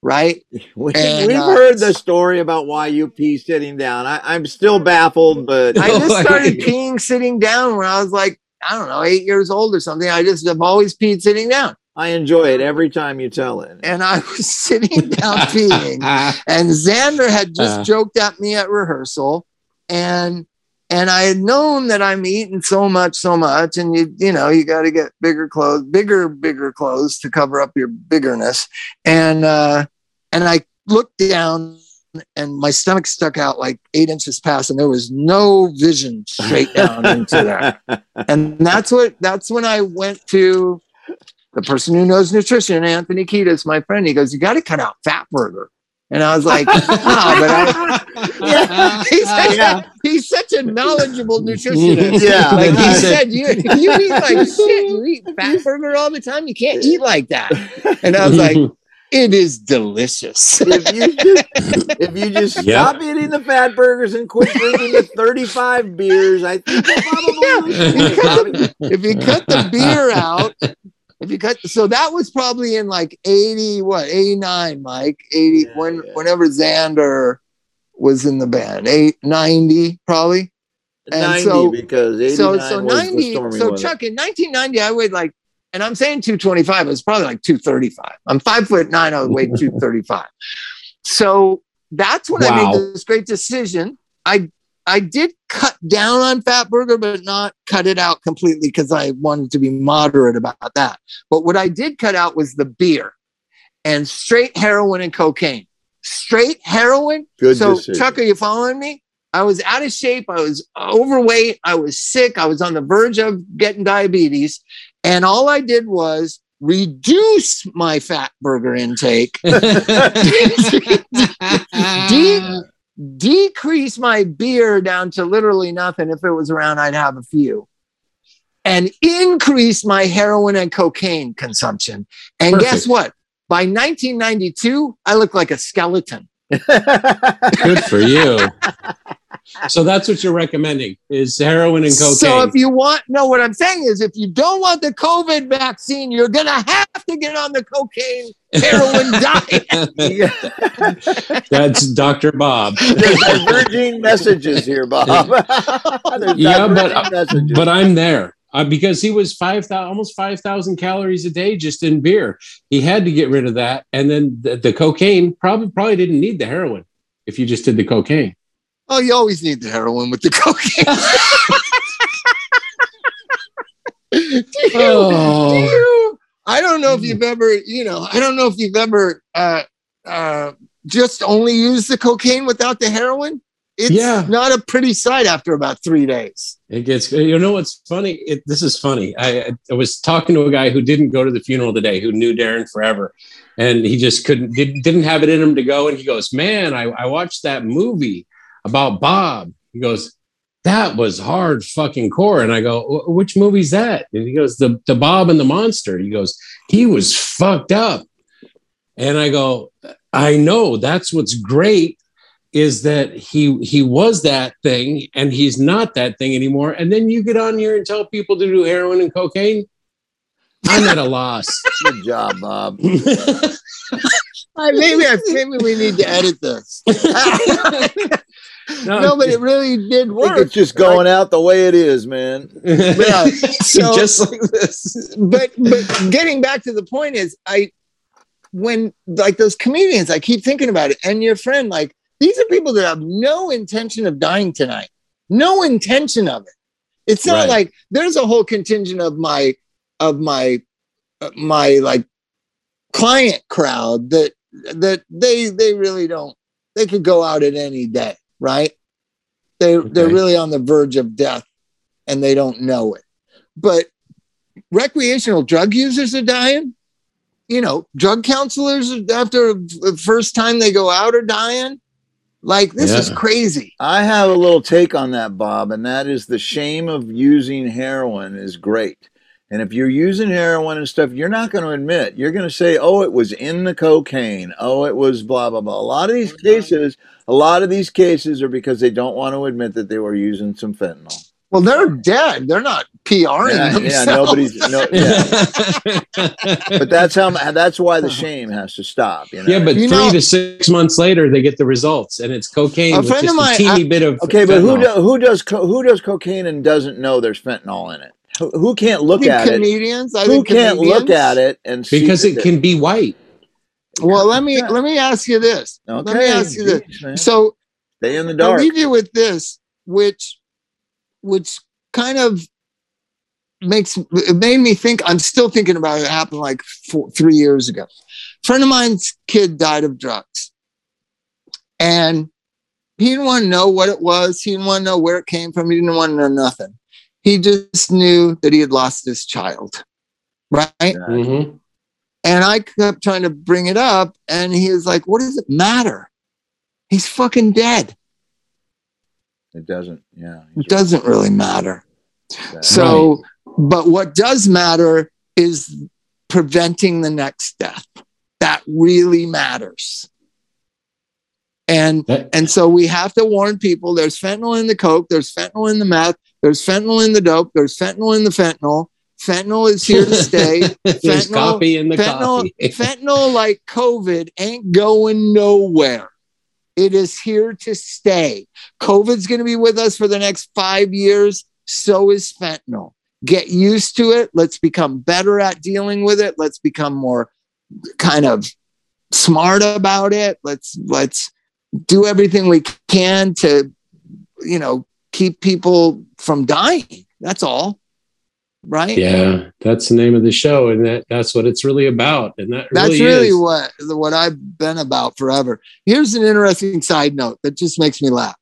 right? We, we've uh, heard the story about why you pee sitting down. I, I'm still baffled, but I just started peeing sitting down when I was like, I don't know, eight years old or something. I just have always peed sitting down. I enjoy it every time you tell it. And I was sitting down peeing. And Xander had just Uh. joked at me at rehearsal. And and I had known that I'm eating so much, so much, and you you know you got to get bigger clothes, bigger, bigger clothes to cover up your biggerness. And uh, and I looked down and my stomach stuck out like eight inches past, and there was no vision straight down into there. And that's what that's when I went to the person who knows nutrition, Anthony Kiedis, my friend. He goes, "You got to cut out fat burger." And I was like, "No, but I." Yeah, he's, such, Yeah. he's such a knowledgeable nutritionist. Yeah. Like he He said, you, you eat like shit. You eat fat burger all the time. You can't eat like that. And I was like, it is delicious. if you just, if you just Yeah. stop eating the fat burgers and quit drinking the 35 beers, I think you'll probably You the- if you cut the beer out, if you cut, so that was probably in like 80, what, 89, Mike, 80, Yeah, when, yeah. whenever Xander was in the band, eight, 90 probably. And 90 so- because 89 So, so was the 90, stormy so. Chuck, in 1990, I weighed like, and I'm saying 225, it was probably like 235. I'm five foot nine, I weighed 235. So that's when I made this great decision. I I did cut down on fat burger, but not cut it out completely because I wanted to be moderate about that. But what I did cut out was the beer and straight heroin and cocaine. Straight heroin. Good so decision. Chuck, are you following me? I was out of shape. I was overweight. I was sick. I was on the verge of getting diabetes. And all I did was reduce my fat burger intake De- decrease my beer down to literally nothing. If it was around, I'd have a few. And increase my heroin and cocaine consumption. And guess what? By 1992, I look like a skeleton. Good for you. So that's what you're recommending is heroin and cocaine. So if you want, no, what I'm saying is if you don't want the COVID vaccine, you're going to have to get on the cocaine heroin diet. that's Dr. Bob. There's diverging messages here, Bob. Yeah, but- messages. But I'm there. Uh, because he was five thousand, almost five thousand calories a day just in beer. He had to get rid of that, and then the, the cocaine probably probably didn't need the heroin if you just did the cocaine. Oh, you always need the heroin with the cocaine. do you, do Oh, you, I don't know if you've ever, you know, I don't know if you've ever uh, uh, just only used the cocaine without the heroin. It's Yeah. not a pretty sight after about three days. it gets. You know what's funny? It, this is funny. I, I was talking to a guy who didn't go to the funeral today, who knew Darren forever, and he just couldn't did, didn't have it in him to go. And he goes, "Man, I, I watched that movie about Bob." He goes, "That was hard fucking core." And I go, "Which movie's that?" And he goes, "The the Bob and the Monster." He goes, "He was fucked up." And I go, "I know. That's what's great." is that he he was that thing and he's not that thing anymore and then you get on here and tell people to do heroin and cocaine i'm at a loss Good job, Bob. I, maybe, I, maybe we need to edit this. no, but it really did I think work. it's just going out the way it is, man. Yeah. So- just like this but but getting back to the point is I when like those comedians, I keep thinking about it, and your friend, like these are people that have no intention of dying tonight, no intention of it. It's not Right. like there's a whole contingent of my of my uh, my like client crowd that that they they really don't they could go out at any day, right? They they're really on the verge of death and they don't know it. But recreational drug users are dying. You know, drug counselors after the first time they go out are dying. Like this is crazy. I have a little take on that, Bob, and that is the shame of using heroin is great. And if you're using heroin and stuff, you're not going to admit. You're going to say, "Oh, it was in the cocaine. Oh, it was blah blah blah." A lot of these mm-hmm. cases, a lot of these cases are because they don't want to admit that they were using some fentanyl. Well, they're dead. They're not PRing Yeah, yeah, nobody's. No, yeah. But that's how. That's why the shame has to stop. You know? yeah but You three know- to six months later they get the results and it's cocaine A with friend just of mine- a teeny I- bit of Okay, but who fentanyl. do, who does co- who does cocaine and doesn't know there's fentanyl in it? Who, who can't I look think at it? comedians. I Who think can't look at it and see because that it can be white Well, let me Yeah. let me ask you this. they- let me ask you this. geez, man. So Stay in the dark. I'll dark. leave you with this, which which kind of makes it made me think. I'm still thinking about it. It happened like four, three years ago. friend of mine's kid died of drugs, And he didn't want to know what it was. He didn't want to know where it came from. He didn't want to know nothing. He just knew that he had lost his child. Right. Mhm. And I kept trying to bring it up. And he was like, What does it matter? He's fucking dead. It doesn't. Yeah. It doesn't really matter. right. So, but what does matter is preventing the next death. That really matters. And That- and so we have to warn people there's fentanyl in the coke, there's fentanyl in the meth, there's fentanyl in the dope, there's fentanyl in the fentanyl. Fentanyl is here to stay. There's Fentanyl- coffee in the fentanyl, coffee. fentanyl, like COVID, ain't going nowhere. It is here to stay. COVID's going to be with us for the next five years. So is fentanyl. Get used to it. Let's become better at dealing with it. Let's become more kind of smart about it. Let's let's do everything we can to, you know, keep people from dying. That's all. Right? Yeah, that's the name of the show, and that that's what it's really about. And that That's really, really is. what what I've been about forever. Here's an interesting side note that just makes me laugh.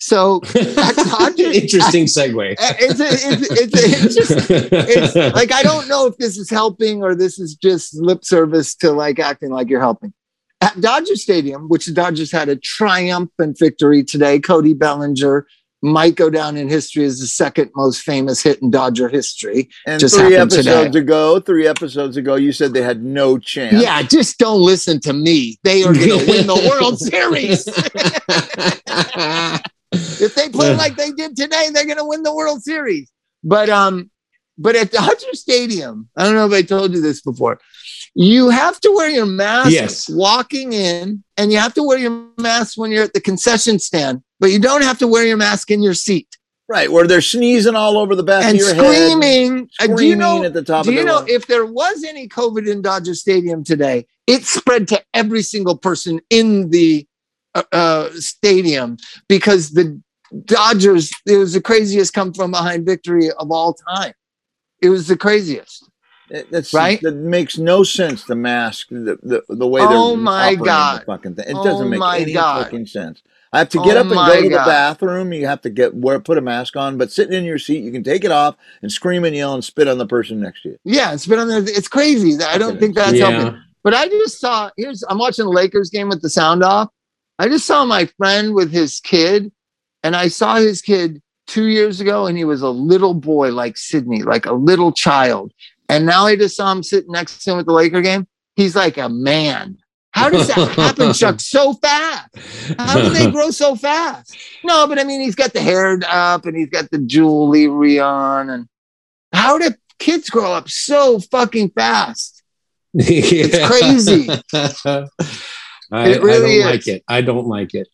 So Interesting segue. it's a, it's, it's, a, it's just it's like I don't know if this is helping or this is just lip service to like acting like you're helping. At Dodger Stadium, which the Dodgers had a triumphant victory today, Cody Bellinger might go down in history as the second most famous hit in Dodger history. And just three episodes today. ago, three episodes ago, you said they had no chance. Yeah, just don't listen to me. They are going to win the World Series. if they play like they did today, they're going to win the World Series. But um, but at Dodger Stadium, I don't know if I told you this before. You have to wear your mask Yes. walking in, and you have to wear your mask when you're at the concession stand. But you don't have to wear your mask in your seat Right, where they're sneezing all over the back and of your head. screaming. Uh, Screaming do you know? at the top Do of you know lungs. if there was any COVID in Dodger Stadium today, it spread to every single person in the uh, uh, stadium because the Dodgers, it was the craziest come from behind victory of all time. It was the craziest. It- That's Right? That makes no sense. The mask, the the, the way they're Oh my operating God. the fucking thing. It Oh doesn't make any God. fucking sense. I have to Oh get up and my go to the bathroom. You have to get wear put a mask on, but sitting in your seat, you can take it off and scream and yell and spit on the person next to you. Yeah, it's on there. It's crazy. I don't think that's yeah. helping. But I just saw here's I'm watching the Lakers game with the sound off. I just saw my friend with his kid, and I saw his kid two years ago, and he was a little boy like Sydney, like a little child. And now I just saw him sitting next to him at the Laker game. He's like a man. How does that happen, Chuck? So fast. How do they grow so fast? No, but I mean, he's got the hair up and he's got the jewelry on. And how do kids grow up so fucking fast? it's crazy. I, It really I don't is. like it. I don't like it.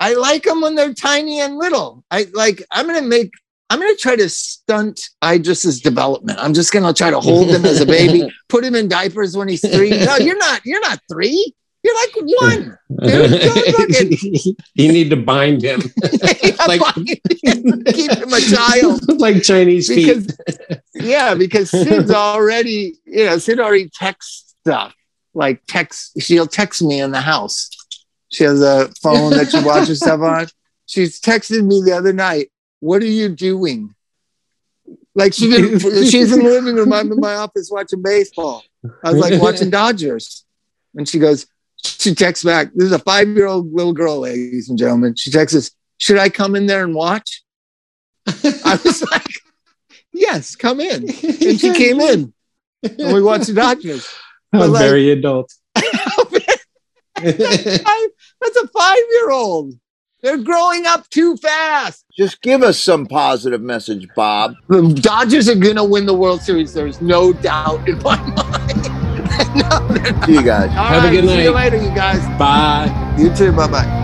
I like them when they're tiny and little. I like, I'm going to make, I'm going to try to stunt Idris's development. I'm just going to try to hold him as a baby, put him in diapers when he's three. No, you're not, you're not three. You're like one. Dude, look at- you need to bind him Like- Keep him a child. like Chinese feet. because yeah, because Sid's already, you know, Sid already texts stuff. Like text, she'll text me in the house. She has a phone that she watches stuff on. She's texted me the other night. What are you doing? Like she didn't. She's in the living room. I'm in my office watching baseball. I was like watching Dodgers, and she goes. She texts back. This is a five year old little girl, ladies and gentlemen. She texts us. Should I come in there and watch? I was like, yes, come in. And she came in and we watched the Dodgers. But like- very adult. That's a five year old. They're growing up too fast. Just give us some positive message, Bob. The Dodgers are going to win the World Series. There's no doubt in my mind. no. See you guys. All Have a right, good See you later, you guys. Bye. You too. Bye bye.